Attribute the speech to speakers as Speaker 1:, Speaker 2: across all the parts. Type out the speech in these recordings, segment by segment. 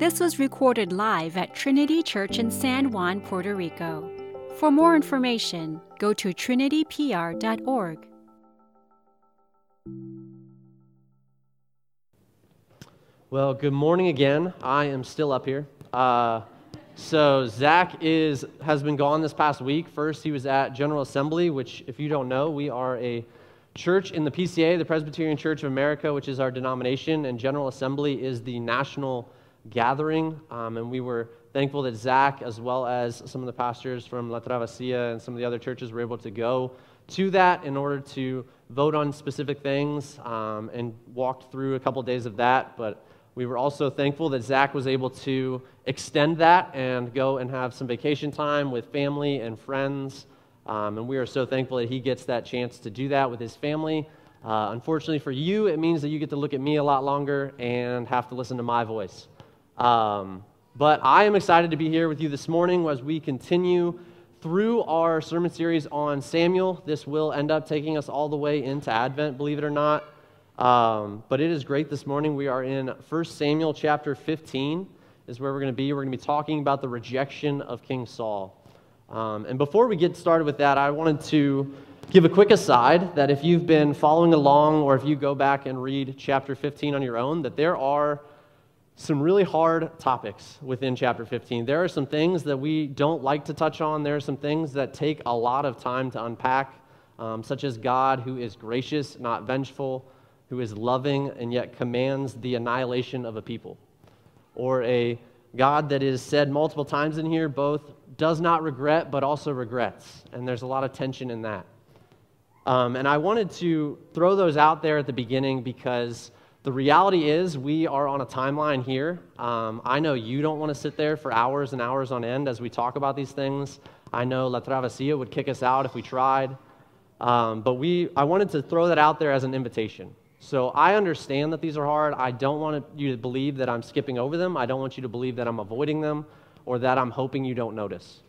Speaker 1: This was recorded live at Trinity Church in San Juan, Puerto Rico. For more information, go to trinitypr.org.
Speaker 2: Well, good morning again. I am still up here. Uh, so Zach is has been gone this past week. First, he was at General Assembly, which, if you don't know, we are a church in the PCA, the Presbyterian Church of America, which is our denomination, and General Assembly is the national gathering. Um, and we were thankful that Zach, as well as some of the pastors from La Travesía and some of the other churches, were able to go to that in order to vote on specific things um, and walked through a couple days of that. But we were also thankful that Zach was able to extend that and go and have some vacation time with family and friends. Um, and we are so thankful that he gets that chance to do that with his family. Uh, unfortunately for you, it means that you get to look at me a lot longer and have to listen to my voice. Um, but I am excited to be here with you this morning as we continue through our sermon series on Samuel. This will end up taking us all the way into Advent, believe it or not. Um, but it is great this morning. We are in 1 Samuel chapter 15, is where we're going to be. We're going to be talking about the rejection of King Saul. Um, and before we get started with that, I wanted to give a quick aside that if you've been following along or if you go back and read chapter 15 on your own, that there are some really hard topics within chapter 15. There are some things that we don't like to touch on, there are some things that take a lot of time to unpack, um, such as God who is gracious, not vengeful who is loving and yet commands the annihilation of a people. Or a God that is said multiple times in here, both does not regret but also regrets. And there's a lot of tension in that. Um, and I wanted to throw those out there at the beginning because the reality is we are on a timeline here. Um, I know you don't want to sit there for hours and hours on end as we talk about these things. I know La Travesía would kick us out if we tried. Um, but we, I wanted to throw that out there as an invitation. So I understand that these are hard. I don't want you to believe that I'm skipping over them. I don't want you to believe that I'm avoiding them or that I'm hoping you don't notice.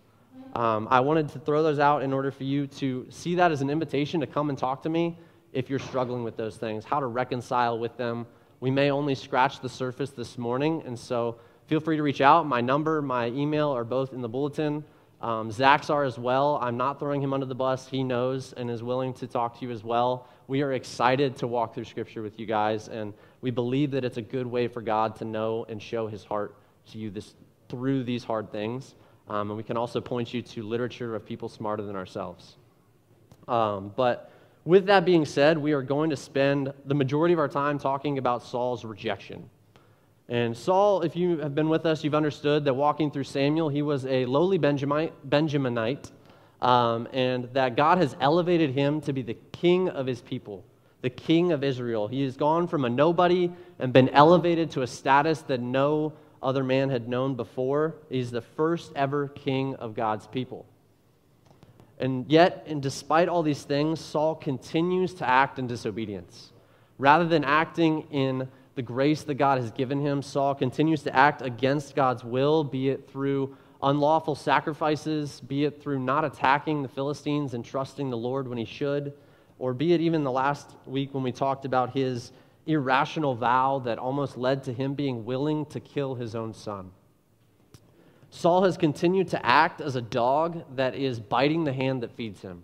Speaker 2: Um, I wanted to throw those out in order for you to see that as an invitation to come and talk to me if you're struggling with those things, how to reconcile with them. We may only scratch the surface this morning, and so feel free to reach out. My number, my email are both in the bulletin. Um, Zach's are as well. I'm not throwing him under the bus. He knows and is willing to talk to you as well. We are excited to walk through Scripture with you guys, and we believe that it's a good way for God to know and show His heart to you this, through these hard things. Um, and we can also point you to literature of people smarter than ourselves. Um, but with that being said, we are going to spend the majority of our time talking about Saul's rejection. And Saul, if you have been with us, you've understood that walking through Samuel, he was a lowly Benjaminite, um, and that God has elevated him to be the king of his people, the king of Israel. He has gone from a nobody and been elevated to a status that no other man had known before. He's the first ever king of God's people. And yet, and despite all these things, Saul continues to act in disobedience. Rather than acting in the grace that God has given him, Saul continues to act against God's will, be it through unlawful sacrifices, be it through not attacking the Philistines and trusting the Lord when he should, or be it even the last week when we talked about his irrational vow that almost led to him being willing to kill his own son. Saul has continued to act as a dog that is biting the hand that feeds him.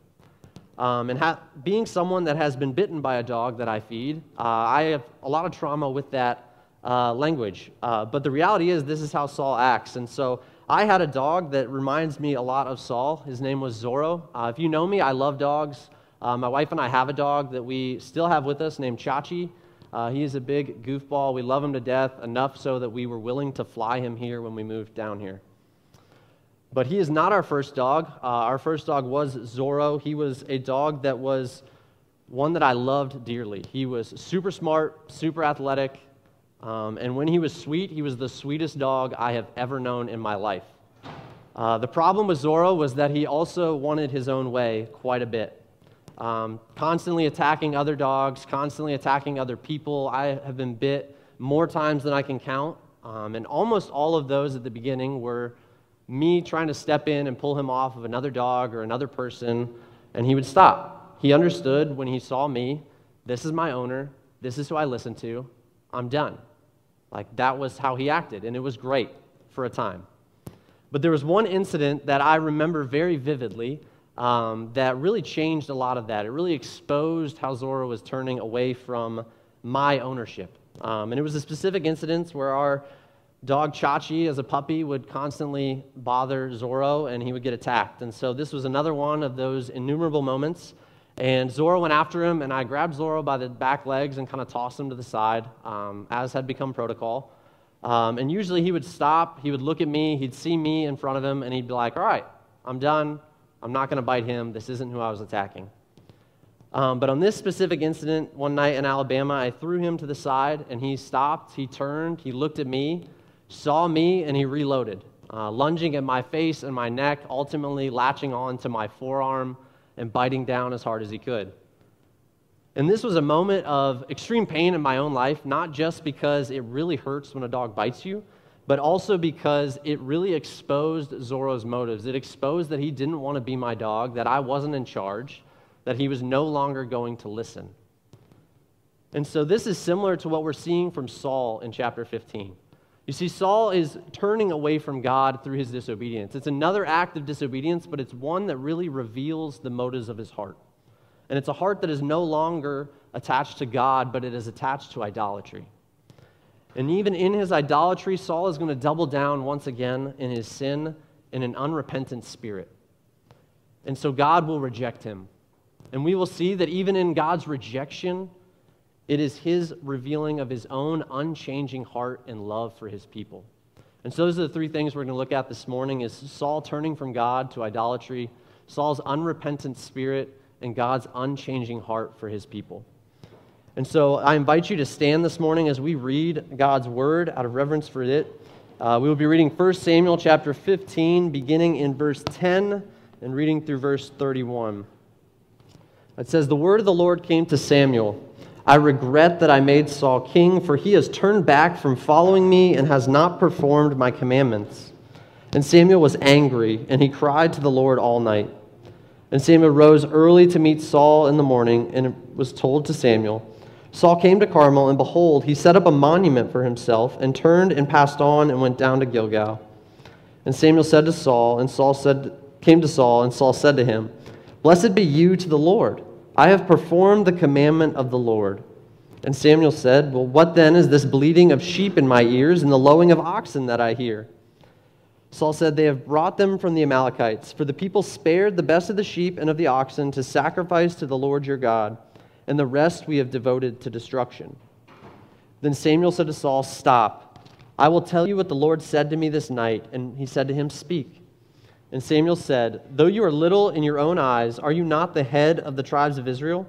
Speaker 2: Um, and ha- being someone that has been bitten by a dog that I feed, uh, I have a lot of trauma with that uh, language. Uh, but the reality is, this is how Saul acts. And so I had a dog that reminds me a lot of Saul. His name was Zorro. Uh, if you know me, I love dogs. Uh, my wife and I have a dog that we still have with us named Chachi. Uh, he is a big goofball. We love him to death, enough so that we were willing to fly him here when we moved down here. But he is not our first dog. Uh, our first dog was Zorro. He was a dog that was one that I loved dearly. He was super smart, super athletic, um, and when he was sweet, he was the sweetest dog I have ever known in my life. Uh, the problem with Zorro was that he also wanted his own way quite a bit. Um, constantly attacking other dogs, constantly attacking other people. I have been bit more times than I can count. Um, and almost all of those at the beginning were me trying to step in and pull him off of another dog or another person, and he would stop. He understood when he saw me this is my owner, this is who I listen to, I'm done. Like that was how he acted, and it was great for a time. But there was one incident that I remember very vividly um, that really changed a lot of that. It really exposed how Zorro was turning away from my ownership. Um, and it was a specific incident where our dog Chachi, as a puppy, would constantly bother Zorro and he would get attacked. And so this was another one of those innumerable moments. And Zorro went after him, and I grabbed Zorro by the back legs and kind of tossed him to the side, um, as had become protocol. Um, and usually he would stop, he would look at me, he'd see me in front of him, and he'd be like, All right, I'm done. I'm not going to bite him. This isn't who I was attacking. Um, but on this specific incident, one night in Alabama, I threw him to the side, and he stopped, he turned, he looked at me, saw me, and he reloaded, uh, lunging at my face and my neck, ultimately latching on to my forearm and biting down as hard as he could. And this was a moment of extreme pain in my own life, not just because it really hurts when a dog bites you, but also because it really exposed Zorro's motives. It exposed that he didn't want to be my dog, that I wasn't in charge, that he was no longer going to listen. And so this is similar to what we're seeing from Saul in chapter 15. You see, Saul is turning away from God through his disobedience. It's another act of disobedience, but it's one that really reveals the motives of his heart. And it's a heart that is no longer attached to God, but it is attached to idolatry. And even in his idolatry, Saul is going to double down once again in his sin in an unrepentant spirit. And so God will reject him. And we will see that even in God's rejection, it is his revealing of his own unchanging heart and love for his people. And so those are the three things we're going to look at this morning is Saul turning from God to idolatry, Saul's unrepentant spirit, and God's unchanging heart for his people. And so I invite you to stand this morning as we read God's word out of reverence for it. Uh, we will be reading 1 Samuel chapter 15, beginning in verse 10 and reading through verse 31. It says, The word of the Lord came to Samuel. I regret that I made Saul king, for he has turned back from following me and has not performed my commandments. And Samuel was angry, and he cried to the Lord all night. And Samuel rose early to meet Saul in the morning, and it was told to Samuel. Saul came to Carmel, and behold, he set up a monument for himself, and turned and passed on and went down to Gilgal. And Samuel said to Saul, and Saul said, came to Saul, and Saul said to him, Blessed be you to the Lord. I have performed the commandment of the Lord. And Samuel said, Well, what then is this bleating of sheep in my ears and the lowing of oxen that I hear? Saul said, They have brought them from the Amalekites, for the people spared the best of the sheep and of the oxen to sacrifice to the Lord your God, and the rest we have devoted to destruction. Then Samuel said to Saul, Stop. I will tell you what the Lord said to me this night. And he said to him, Speak. And Samuel said, Though you are little in your own eyes, are you not the head of the tribes of Israel?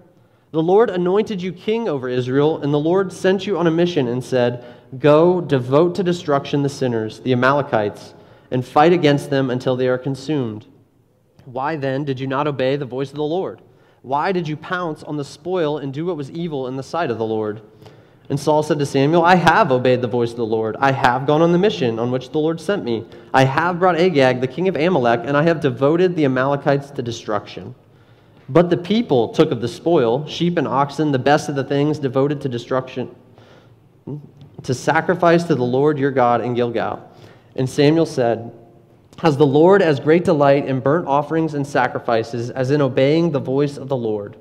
Speaker 2: The Lord anointed you king over Israel, and the Lord sent you on a mission and said, Go, devote to destruction the sinners, the Amalekites and fight against them until they are consumed. Why then did you not obey the voice of the Lord? Why did you pounce on the spoil and do what was evil in the sight of the Lord? And Saul said to Samuel, I have obeyed the voice of the Lord. I have gone on the mission on which the Lord sent me. I have brought Agag, the king of Amalek, and I have devoted the Amalekites to destruction. But the people took of the spoil, sheep and oxen, the best of the things devoted to destruction, to sacrifice to the Lord your God in Gilgal. And Samuel said, Has the Lord as great delight in burnt offerings and sacrifices as in obeying the voice of the Lord?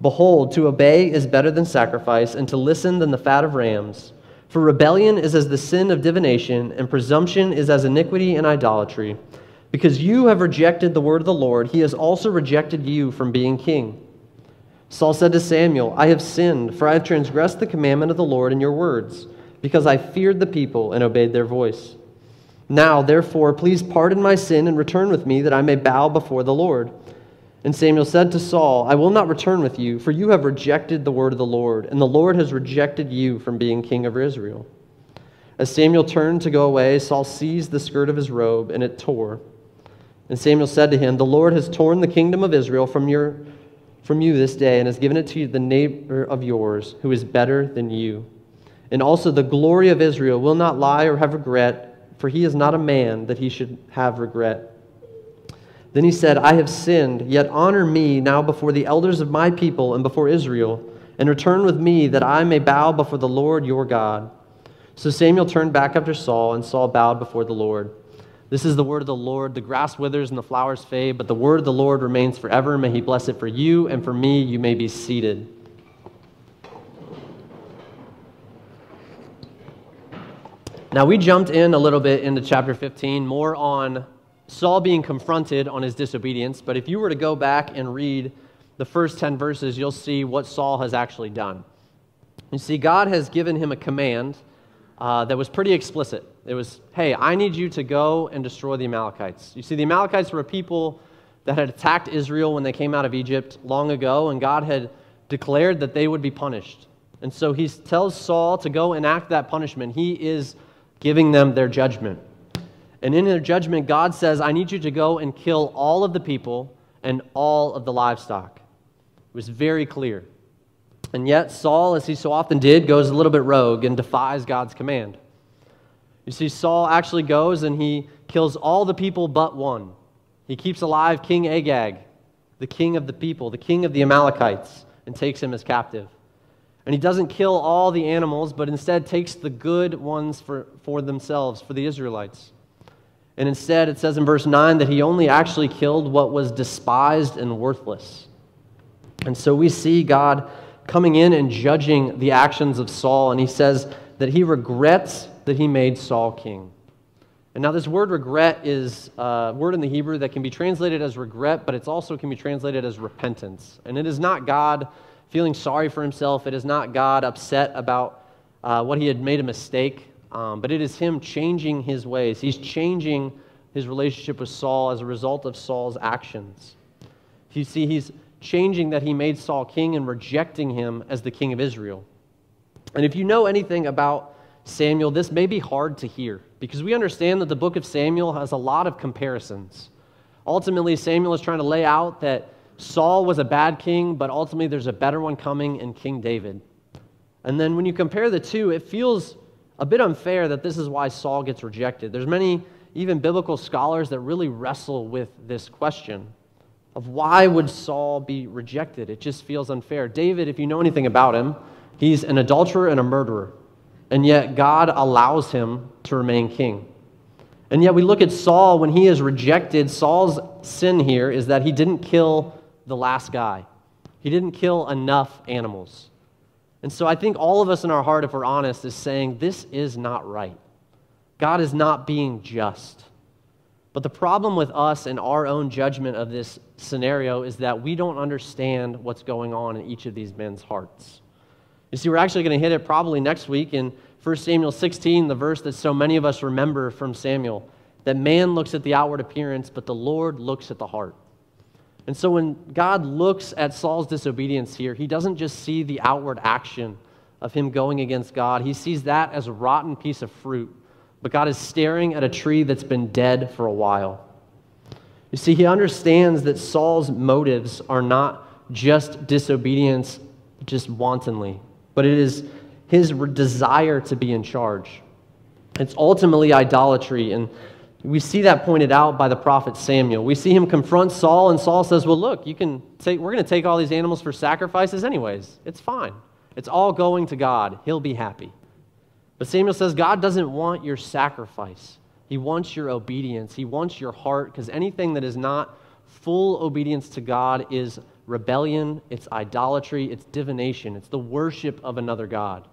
Speaker 2: Behold, to obey is better than sacrifice, and to listen than the fat of rams. For rebellion is as the sin of divination, and presumption is as iniquity and idolatry. Because you have rejected the word of the Lord, he has also rejected you from being king. Saul said to Samuel, I have sinned, for I have transgressed the commandment of the Lord in your words, because I feared the people and obeyed their voice. Now, therefore, please pardon my sin and return with me that I may bow before the Lord. And Samuel said to Saul, I will not return with you, for you have rejected the word of the Lord, and the Lord has rejected you from being king over Israel. As Samuel turned to go away, Saul seized the skirt of his robe, and it tore. And Samuel said to him, The Lord has torn the kingdom of Israel from, your, from you this day, and has given it to you the neighbor of yours, who is better than you. And also the glory of Israel will not lie or have regret for he is not a man that he should have regret. Then he said, I have sinned, yet honor me now before the elders of my people and before Israel, and return with me that I may bow before the Lord your God. So Samuel turned back after Saul, and Saul bowed before the Lord. This is the word of the Lord. The grass withers and the flowers fade, but the word of the Lord remains forever. May he bless it for you and for me. You may be seated. Now, we jumped in a little bit into chapter 15, more on Saul being confronted on his disobedience. But if you were to go back and read the first 10 verses, you'll see what Saul has actually done. You see, God has given him a command uh, that was pretty explicit. It was, hey, I need you to go and destroy the Amalekites. You see, the Amalekites were a people that had attacked Israel when they came out of Egypt long ago, and God had declared that they would be punished. And so he tells Saul to go enact that punishment. He is giving them their judgment. And in their judgment, God says, I need you to go and kill all of the people and all of the livestock. It was very clear. And yet, Saul, as he so often did, goes a little bit rogue and defies God's command. You see, Saul actually goes and he kills all the people but one. He keeps alive King Agag, the king of the people, the king of the Amalekites, and takes him as captive. And he doesn't kill all the animals, but instead takes the good ones for, for themselves, for the Israelites. And instead, it says in verse 9 that he only actually killed what was despised and worthless. And so we see God coming in and judging the actions of Saul, and he says that he regrets that he made Saul king. And now, this word regret is a word in the Hebrew that can be translated as regret, but it also can be translated as repentance. And it is not God feeling sorry for himself, it is not God upset about uh, what he had made a mistake, um, but it is him changing his ways. He's changing his relationship with Saul as a result of Saul's actions. You see, he's changing that he made Saul king and rejecting him as the king of Israel. And if you know anything about Samuel, this may be hard to hear because we understand that the book of Samuel has a lot of comparisons. Ultimately, Samuel is trying to lay out that Saul was a bad king, but ultimately there's a better one coming in King David. And then when you compare the two, it feels a bit unfair that this is why Saul gets rejected. There's many even biblical scholars that really wrestle with this question of why would Saul be rejected. It just feels unfair. David, if you know anything about him, he's an adulterer and a murderer. And yet God allows him to remain king. And yet we look at Saul when he is rejected. Saul's sin here is that he didn't kill the last guy. He didn't kill enough animals. And so I think all of us in our heart, if we're honest, is saying this is not right. God is not being just. But the problem with us and our own judgment of this scenario is that we don't understand what's going on in each of these men's hearts. You see, we're actually going to hit it probably next week in 1 Samuel 16, the verse that so many of us remember from Samuel that man looks at the outward appearance, but the Lord looks at the heart. And so when God looks at Saul's disobedience here, he doesn't just see the outward action of him going against God, he sees that as a rotten piece of fruit but God is staring at a tree that's been dead for a while. You see, he understands that Saul's motives are not just disobedience, just wantonly, but it is his desire to be in charge. It's ultimately idolatry. And we see that pointed out by the prophet Samuel. We see him confront Saul, and Saul says, Well, look, you can take, we're going to take all these animals for sacrifices anyways. It's fine. It's all going to God. He'll be happy. But Samuel says God doesn't want your sacrifice. He wants your obedience. He wants your heart because anything that is not full obedience to God is rebellion, it's idolatry, it's divination, it's the worship of another God.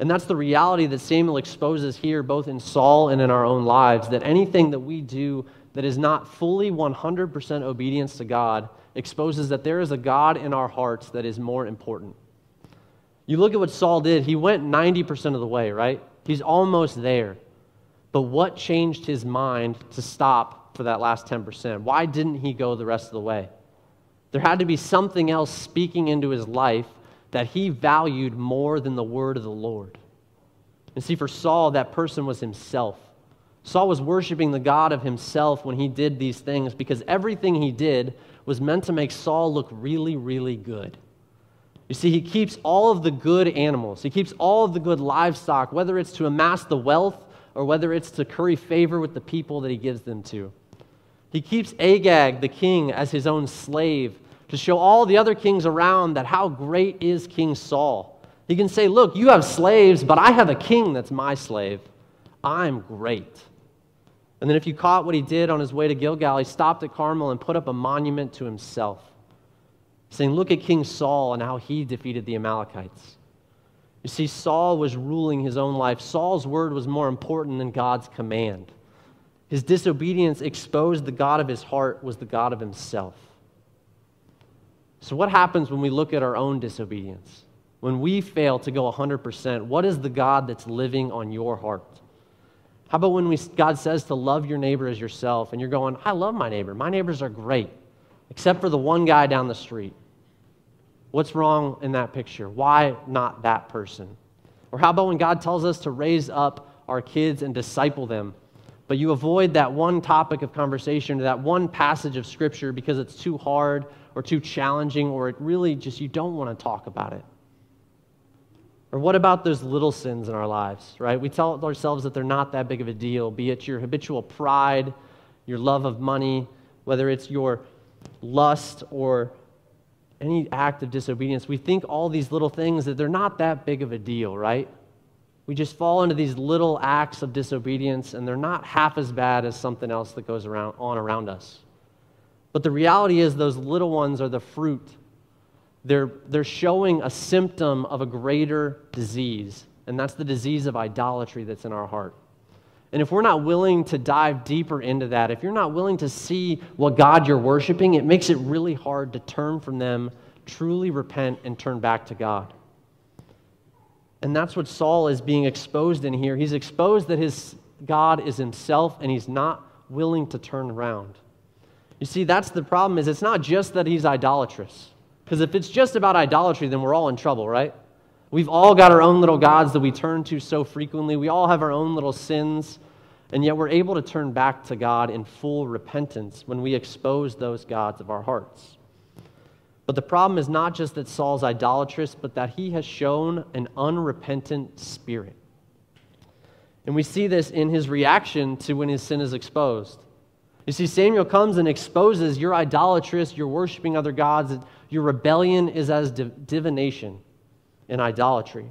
Speaker 2: And that's the reality that Samuel exposes here, both in Saul and in our own lives, that anything that we do that is not fully 100% obedience to God exposes that there is a God in our hearts that is more important. You look at what Saul did, he went 90% of the way, right? He's almost there. But what changed his mind to stop for that last 10%? Why didn't he go the rest of the way? There had to be something else speaking into his life that he valued more than the word of the Lord. And see, for Saul, that person was himself. Saul was worshiping the God of himself when he did these things because everything he did was meant to make Saul look really, really good. You see, he keeps all of the good animals, he keeps all of the good livestock, whether it's to amass the wealth or whether it's to curry favor with the people that he gives them to. He keeps Agag, the king, as his own slave to show all the other kings around that how great is King Saul. He can say, Look, you have slaves, but I have a king that's my slave. I'm great. And then, if you caught what he did on his way to Gilgal, he stopped at Carmel and put up a monument to himself, saying, Look at King Saul and how he defeated the Amalekites. You see, Saul was ruling his own life. Saul's word was more important than God's command. His disobedience exposed the God of his heart was the God of himself. So, what happens when we look at our own disobedience? When we fail to go 100%, what is the God that's living on your heart? How about when we, God says to love your neighbor as yourself, and you're going, I love my neighbor. My neighbors are great, except for the one guy down the street. What's wrong in that picture? Why not that person? Or how about when God tells us to raise up our kids and disciple them, but you avoid that one topic of conversation or that one passage of scripture because it's too hard or too challenging or it really just you don't want to talk about it? Or what about those little sins in our lives, right? We tell ourselves that they're not that big of a deal, be it your habitual pride, your love of money, whether it's your lust or any act of disobedience. We think all these little things that they're not that big of a deal, right? We just fall into these little acts of disobedience and they're not half as bad as something else that goes around, on around us. But the reality is, those little ones are the fruit they're, they're showing a symptom of a greater disease, and that's the disease of idolatry that's in our heart. And if we're not willing to dive deeper into that, if you're not willing to see what God you're worshiping, it makes it really hard to turn from them, truly repent, and turn back to God. And that's what Saul is being exposed in here. He's exposed that his God is himself, and he's not willing to turn around. You see, that's the problem is it's not just that he's idolatrous. Because if it's just about idolatry, then we're all in trouble, right? We've all got our own little gods that we turn to so frequently. We all have our own little sins, and yet we're able to turn back to God in full repentance when we expose those gods of our hearts. But the problem is not just that Saul's idolatrous, but that he has shown an unrepentant spirit. And we see this in his reaction to when his sin is exposed. You see, Samuel comes and exposes you're idolatrous, you're worshiping other gods, your rebellion is as divination and idolatry.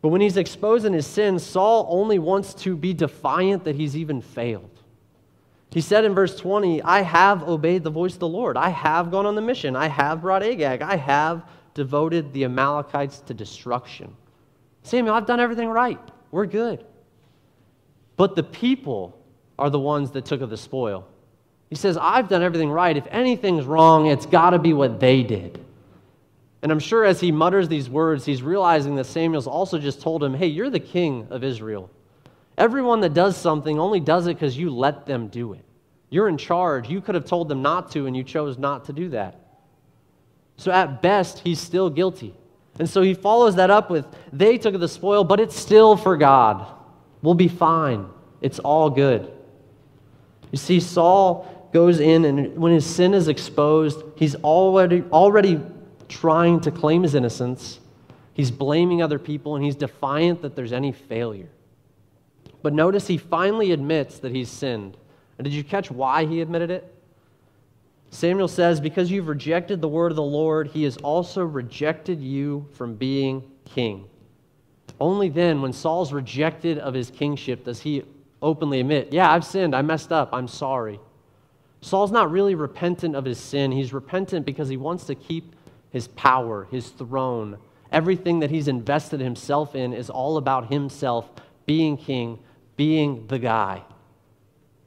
Speaker 2: But when he's exposing his sin, Saul only wants to be defiant that he's even failed. He said in verse 20, I have obeyed the voice of the Lord. I have gone on the mission. I have brought Agag. I have devoted the Amalekites to destruction. Samuel, I've done everything right. We're good. But the people are the ones that took of the spoil. He says, I've done everything right. If anything's wrong, it's got to be what they did. And I'm sure as he mutters these words, he's realizing that Samuel's also just told him, Hey, you're the king of Israel. Everyone that does something only does it because you let them do it. You're in charge. You could have told them not to, and you chose not to do that. So at best, he's still guilty. And so he follows that up with, They took of the spoil, but it's still for God. We'll be fine. It's all good. You see, Saul goes in, and when his sin is exposed, he's already, already trying to claim his innocence. He's blaming other people, and he's defiant that there's any failure. But notice he finally admits that he's sinned. And did you catch why he admitted it? Samuel says, Because you've rejected the word of the Lord, he has also rejected you from being king. Only then, when Saul's rejected of his kingship, does he openly admit, Yeah, I've sinned. I messed up. I'm sorry. Saul's not really repentant of his sin. He's repentant because he wants to keep his power, his throne. Everything that he's invested himself in is all about himself being king, being the guy.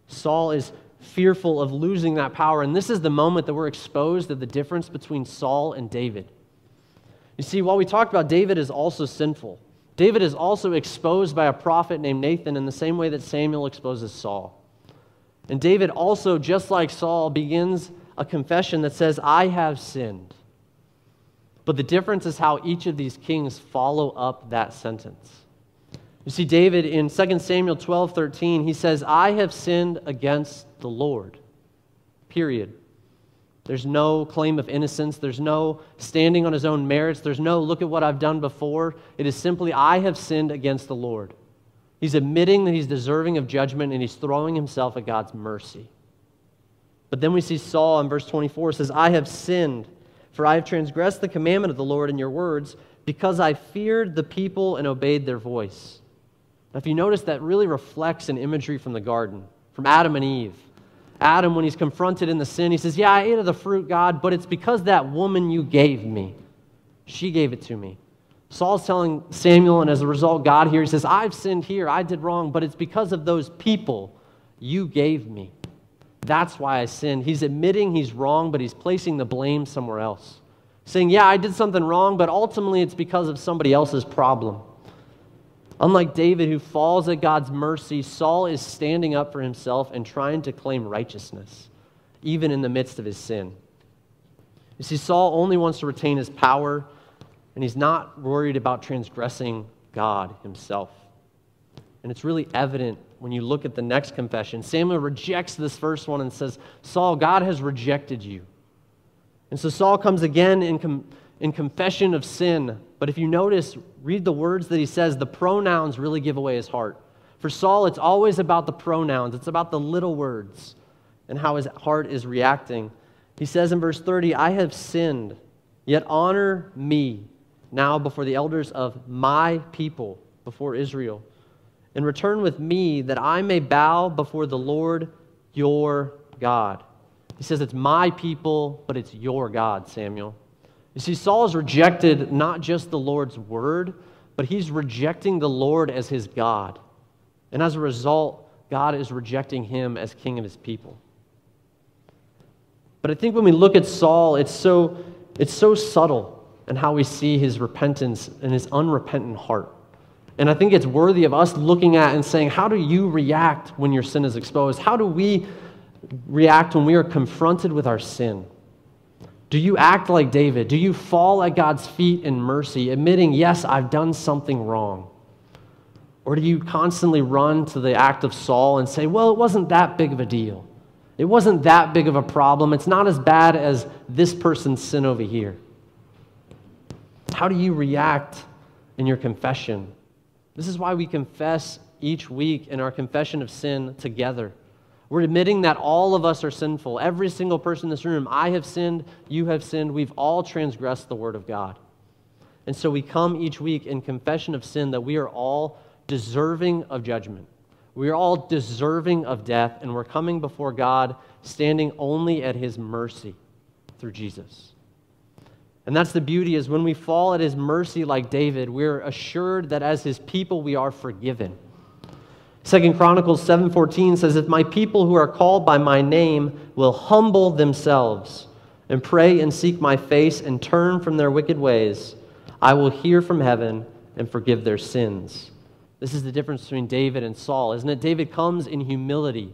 Speaker 2: Saul is fearful of losing that power. And this is the moment that we're exposed to the difference between Saul and David. You see, while we talked about David is also sinful, David is also exposed by a prophet named Nathan in the same way that Samuel exposes Saul. And David also, just like Saul, begins a confession that says, I have sinned. But the difference is how each of these kings follow up that sentence. You see, David in 2 Samuel 12 13, he says, I have sinned against the Lord. Period. There's no claim of innocence. There's no standing on his own merits. There's no look at what I've done before. It is simply, I have sinned against the Lord. He's admitting that he's deserving of judgment and he's throwing himself at God's mercy. But then we see Saul in verse 24 says, I have sinned, for I have transgressed the commandment of the Lord in your words, because I feared the people and obeyed their voice. Now, if you notice, that really reflects an imagery from the garden, from Adam and Eve. Adam, when he's confronted in the sin, he says, Yeah, I ate of the fruit, God, but it's because that woman you gave me. She gave it to me. Saul's telling Samuel, and as a result, God here, he says, I've sinned here, I did wrong, but it's because of those people you gave me. That's why I sinned. He's admitting he's wrong, but he's placing the blame somewhere else. Saying, Yeah, I did something wrong, but ultimately it's because of somebody else's problem. Unlike David, who falls at God's mercy, Saul is standing up for himself and trying to claim righteousness, even in the midst of his sin. You see, Saul only wants to retain his power, and he's not worried about transgressing God himself. And it's really evident when you look at the next confession. Samuel rejects this first one and says, Saul, God has rejected you. And so Saul comes again in, com- in confession of sin. But if you notice, read the words that he says, the pronouns really give away his heart. For Saul, it's always about the pronouns, it's about the little words and how his heart is reacting. He says in verse 30, I have sinned, yet honor me now before the elders of my people, before Israel and return with me that I may bow before the Lord your God. He says, It's my people, but it's your God, Samuel. You see, Saul has rejected not just the Lord's word, but he's rejecting the Lord as his God. And as a result, God is rejecting him as king of his people. But I think when we look at Saul, it's so, it's so subtle in how we see his repentance and his unrepentant heart. And I think it's worthy of us looking at and saying, how do you react when your sin is exposed? How do we react when we are confronted with our sin? Do you act like David? Do you fall at God's feet in mercy, admitting, yes, I've done something wrong? Or do you constantly run to the act of Saul and say, well, it wasn't that big of a deal? It wasn't that big of a problem. It's not as bad as this person's sin over here. How do you react in your confession? This is why we confess each week in our confession of sin together. We're admitting that all of us are sinful. Every single person in this room, I have sinned, you have sinned, we've all transgressed the word of God. And so we come each week in confession of sin that we are all deserving of judgment. We are all deserving of death, and we're coming before God standing only at his mercy through Jesus. And that's the beauty is when we fall at his mercy like David, we're assured that as his people we are forgiven. Second Chronicles 7:14 says if my people who are called by my name will humble themselves and pray and seek my face and turn from their wicked ways, I will hear from heaven and forgive their sins. This is the difference between David and Saul, isn't it? David comes in humility.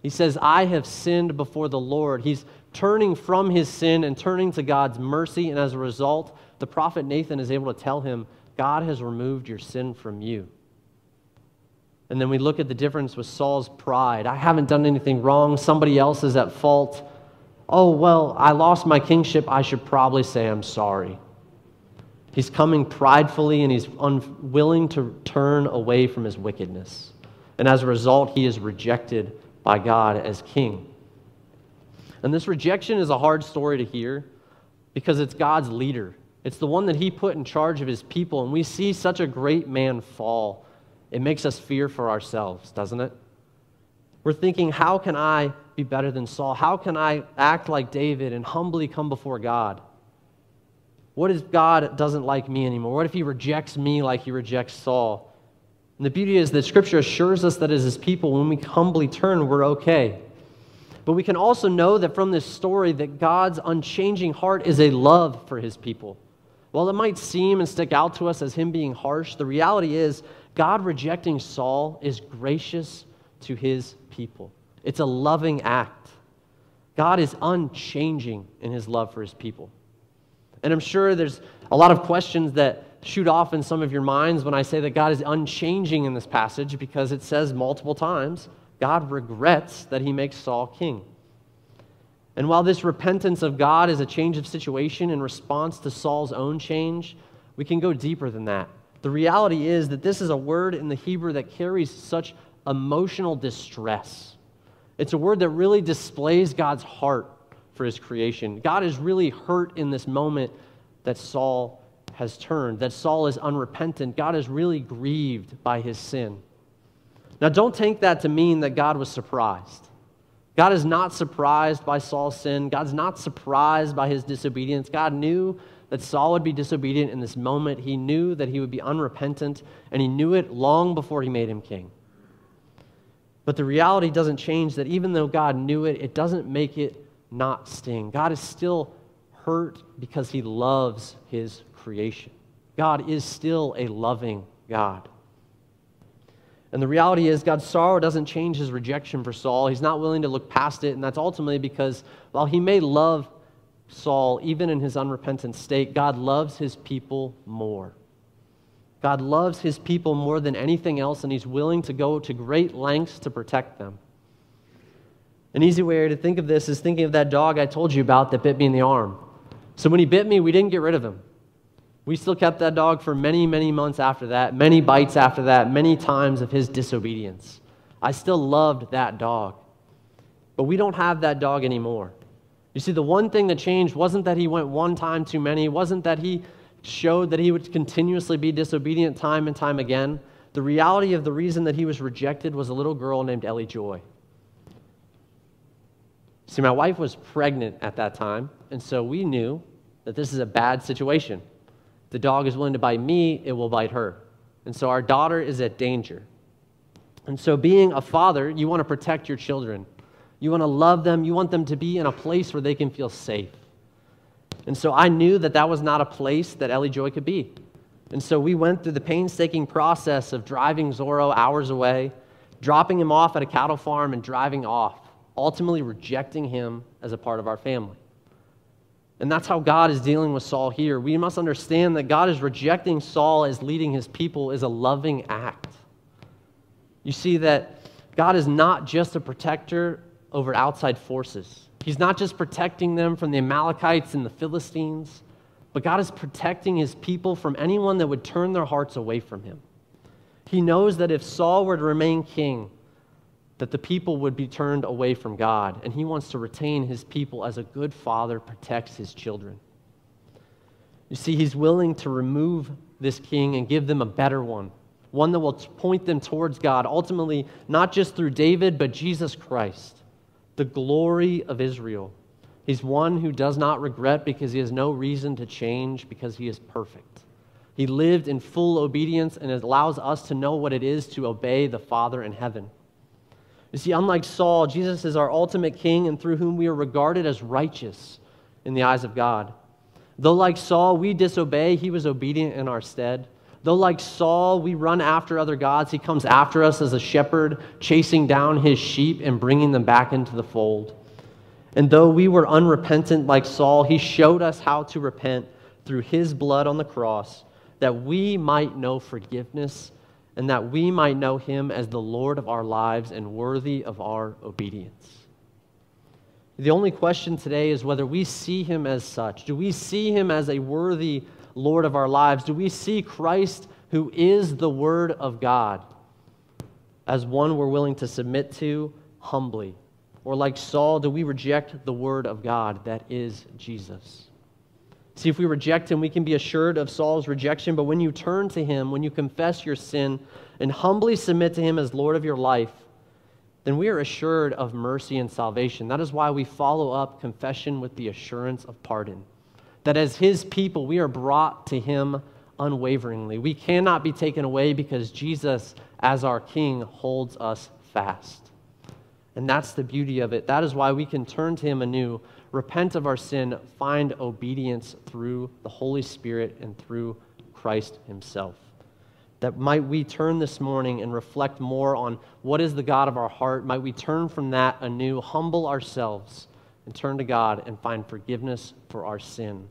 Speaker 2: He says, I have sinned before the Lord. He's turning from his sin and turning to God's mercy. And as a result, the prophet Nathan is able to tell him, God has removed your sin from you. And then we look at the difference with Saul's pride. I haven't done anything wrong. Somebody else is at fault. Oh, well, I lost my kingship. I should probably say I'm sorry. He's coming pridefully and he's unwilling to turn away from his wickedness. And as a result, he is rejected by God as king. And this rejection is a hard story to hear because it's God's leader. It's the one that he put in charge of his people. And we see such a great man fall. It makes us fear for ourselves, doesn't it? We're thinking, how can I be better than Saul? How can I act like David and humbly come before God? What if God doesn't like me anymore? What if he rejects me like he rejects Saul? And the beauty is that Scripture assures us that as his people, when we humbly turn, we're okay. But we can also know that from this story that God's unchanging heart is a love for his people. While it might seem and stick out to us as him being harsh, the reality is God rejecting Saul is gracious to his people. It's a loving act. God is unchanging in his love for his people. And I'm sure there's a lot of questions that shoot off in some of your minds when I say that God is unchanging in this passage because it says multiple times God regrets that he makes Saul king. And while this repentance of God is a change of situation in response to Saul's own change, we can go deeper than that. The reality is that this is a word in the Hebrew that carries such emotional distress. It's a word that really displays God's heart for his creation. God is really hurt in this moment that Saul has turned, that Saul is unrepentant. God is really grieved by his sin. Now, don't take that to mean that God was surprised. God is not surprised by Saul's sin. God's not surprised by his disobedience. God knew that Saul would be disobedient in this moment. He knew that he would be unrepentant, and he knew it long before he made him king. But the reality doesn't change that even though God knew it, it doesn't make it not sting. God is still hurt because he loves his creation. God is still a loving God. And the reality is, God's sorrow doesn't change his rejection for Saul. He's not willing to look past it. And that's ultimately because while he may love Saul, even in his unrepentant state, God loves his people more. God loves his people more than anything else, and he's willing to go to great lengths to protect them. An easy way to think of this is thinking of that dog I told you about that bit me in the arm. So when he bit me, we didn't get rid of him. We still kept that dog for many, many months after that, many bites after that, many times of his disobedience. I still loved that dog. But we don't have that dog anymore. You see, the one thing that changed wasn't that he went one time too many, wasn't that he showed that he would continuously be disobedient time and time again. The reality of the reason that he was rejected was a little girl named Ellie Joy. See, my wife was pregnant at that time, and so we knew that this is a bad situation the dog is willing to bite me, it will bite her. And so our daughter is at danger. And so, being a father, you want to protect your children. You want to love them. You want them to be in a place where they can feel safe. And so, I knew that that was not a place that Ellie Joy could be. And so, we went through the painstaking process of driving Zorro hours away, dropping him off at a cattle farm, and driving off, ultimately rejecting him as a part of our family. And that's how God is dealing with Saul here. We must understand that God is rejecting Saul as leading his people is a loving act. You see that God is not just a protector over outside forces. He's not just protecting them from the Amalekites and the Philistines, but God is protecting his people from anyone that would turn their hearts away from him. He knows that if Saul were to remain king, that the people would be turned away from God, and he wants to retain his people as a good father protects his children. You see, he's willing to remove this king and give them a better one, one that will point them towards God, ultimately, not just through David, but Jesus Christ, the glory of Israel. He's one who does not regret because he has no reason to change because he is perfect. He lived in full obedience and it allows us to know what it is to obey the Father in heaven. You see, unlike Saul, Jesus is our ultimate king and through whom we are regarded as righteous in the eyes of God. Though, like Saul, we disobey, he was obedient in our stead. Though, like Saul, we run after other gods, he comes after us as a shepherd, chasing down his sheep and bringing them back into the fold. And though we were unrepentant like Saul, he showed us how to repent through his blood on the cross, that we might know forgiveness and that we might know him as the Lord of our lives and worthy of our obedience. The only question today is whether we see him as such. Do we see him as a worthy Lord of our lives? Do we see Christ, who is the Word of God, as one we're willing to submit to humbly? Or like Saul, do we reject the Word of God that is Jesus? See, if we reject him, we can be assured of Saul's rejection. But when you turn to him, when you confess your sin and humbly submit to him as Lord of your life, then we are assured of mercy and salvation. That is why we follow up confession with the assurance of pardon. That as his people, we are brought to him unwaveringly. We cannot be taken away because Jesus, as our King, holds us fast. And that's the beauty of it. That is why we can turn to him anew repent of our sin, find obedience through the Holy Spirit and through Christ Himself. That might we turn this morning and reflect more on what is the God of our heart. Might we turn from that anew, humble ourselves, and turn to God and find forgiveness for our sin.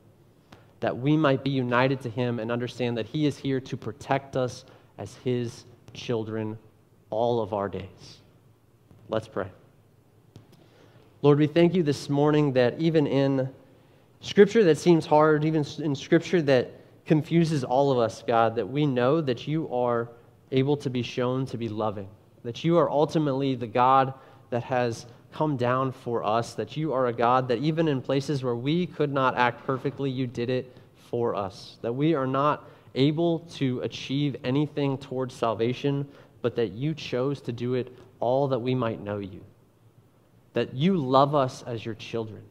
Speaker 2: That we might be united to Him and understand that He is here to protect us as His children all of our days. Let's pray. Lord, we thank you this morning that even in scripture that seems hard, even in scripture that confuses all of us, God, that we know that you are able to be shown to be loving, that you are ultimately the God that has come down for us, that you are a God that even in places where we could not act perfectly, you did it for us, that we are not able to achieve anything towards salvation, but that you chose to do it all that we might know you. That you love us as your children,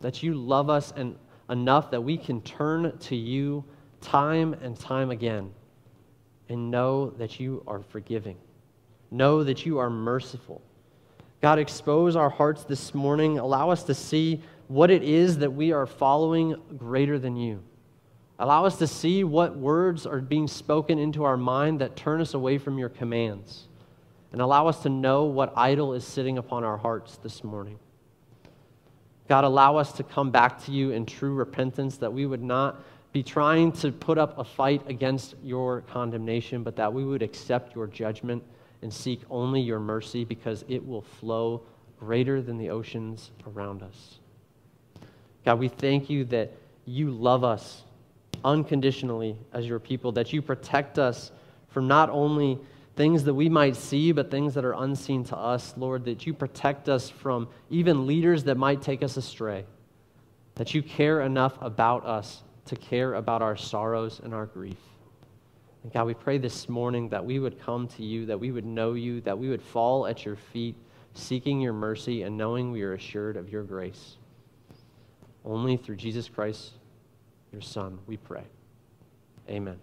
Speaker 2: that you love us and enough that we can turn to you time and time again and know that you are forgiving. Know that you are merciful. God, expose our hearts this morning. Allow us to see what it is that we are following greater than you. Allow us to see what words are being spoken into our mind that turn us away from your commands. And allow us to know what idol is sitting upon our hearts this morning. God, allow us to come back to you in true repentance, that we would not be trying to put up a fight against your condemnation, but that we would accept your judgment and seek only your mercy because it will flow greater than the oceans around us. God, we thank you that you love us unconditionally as your people, that you protect us from not only things that we might see, but things that are unseen to us, Lord, that you protect us from even leaders that might take us astray, that you care enough about us to care about our sorrows and our grief. And God, we pray this morning that we would come to you, that we would know you, that we would fall at your feet, seeking your mercy and knowing we are assured of your grace. Only through Jesus Christ, your Son, we pray. Amen.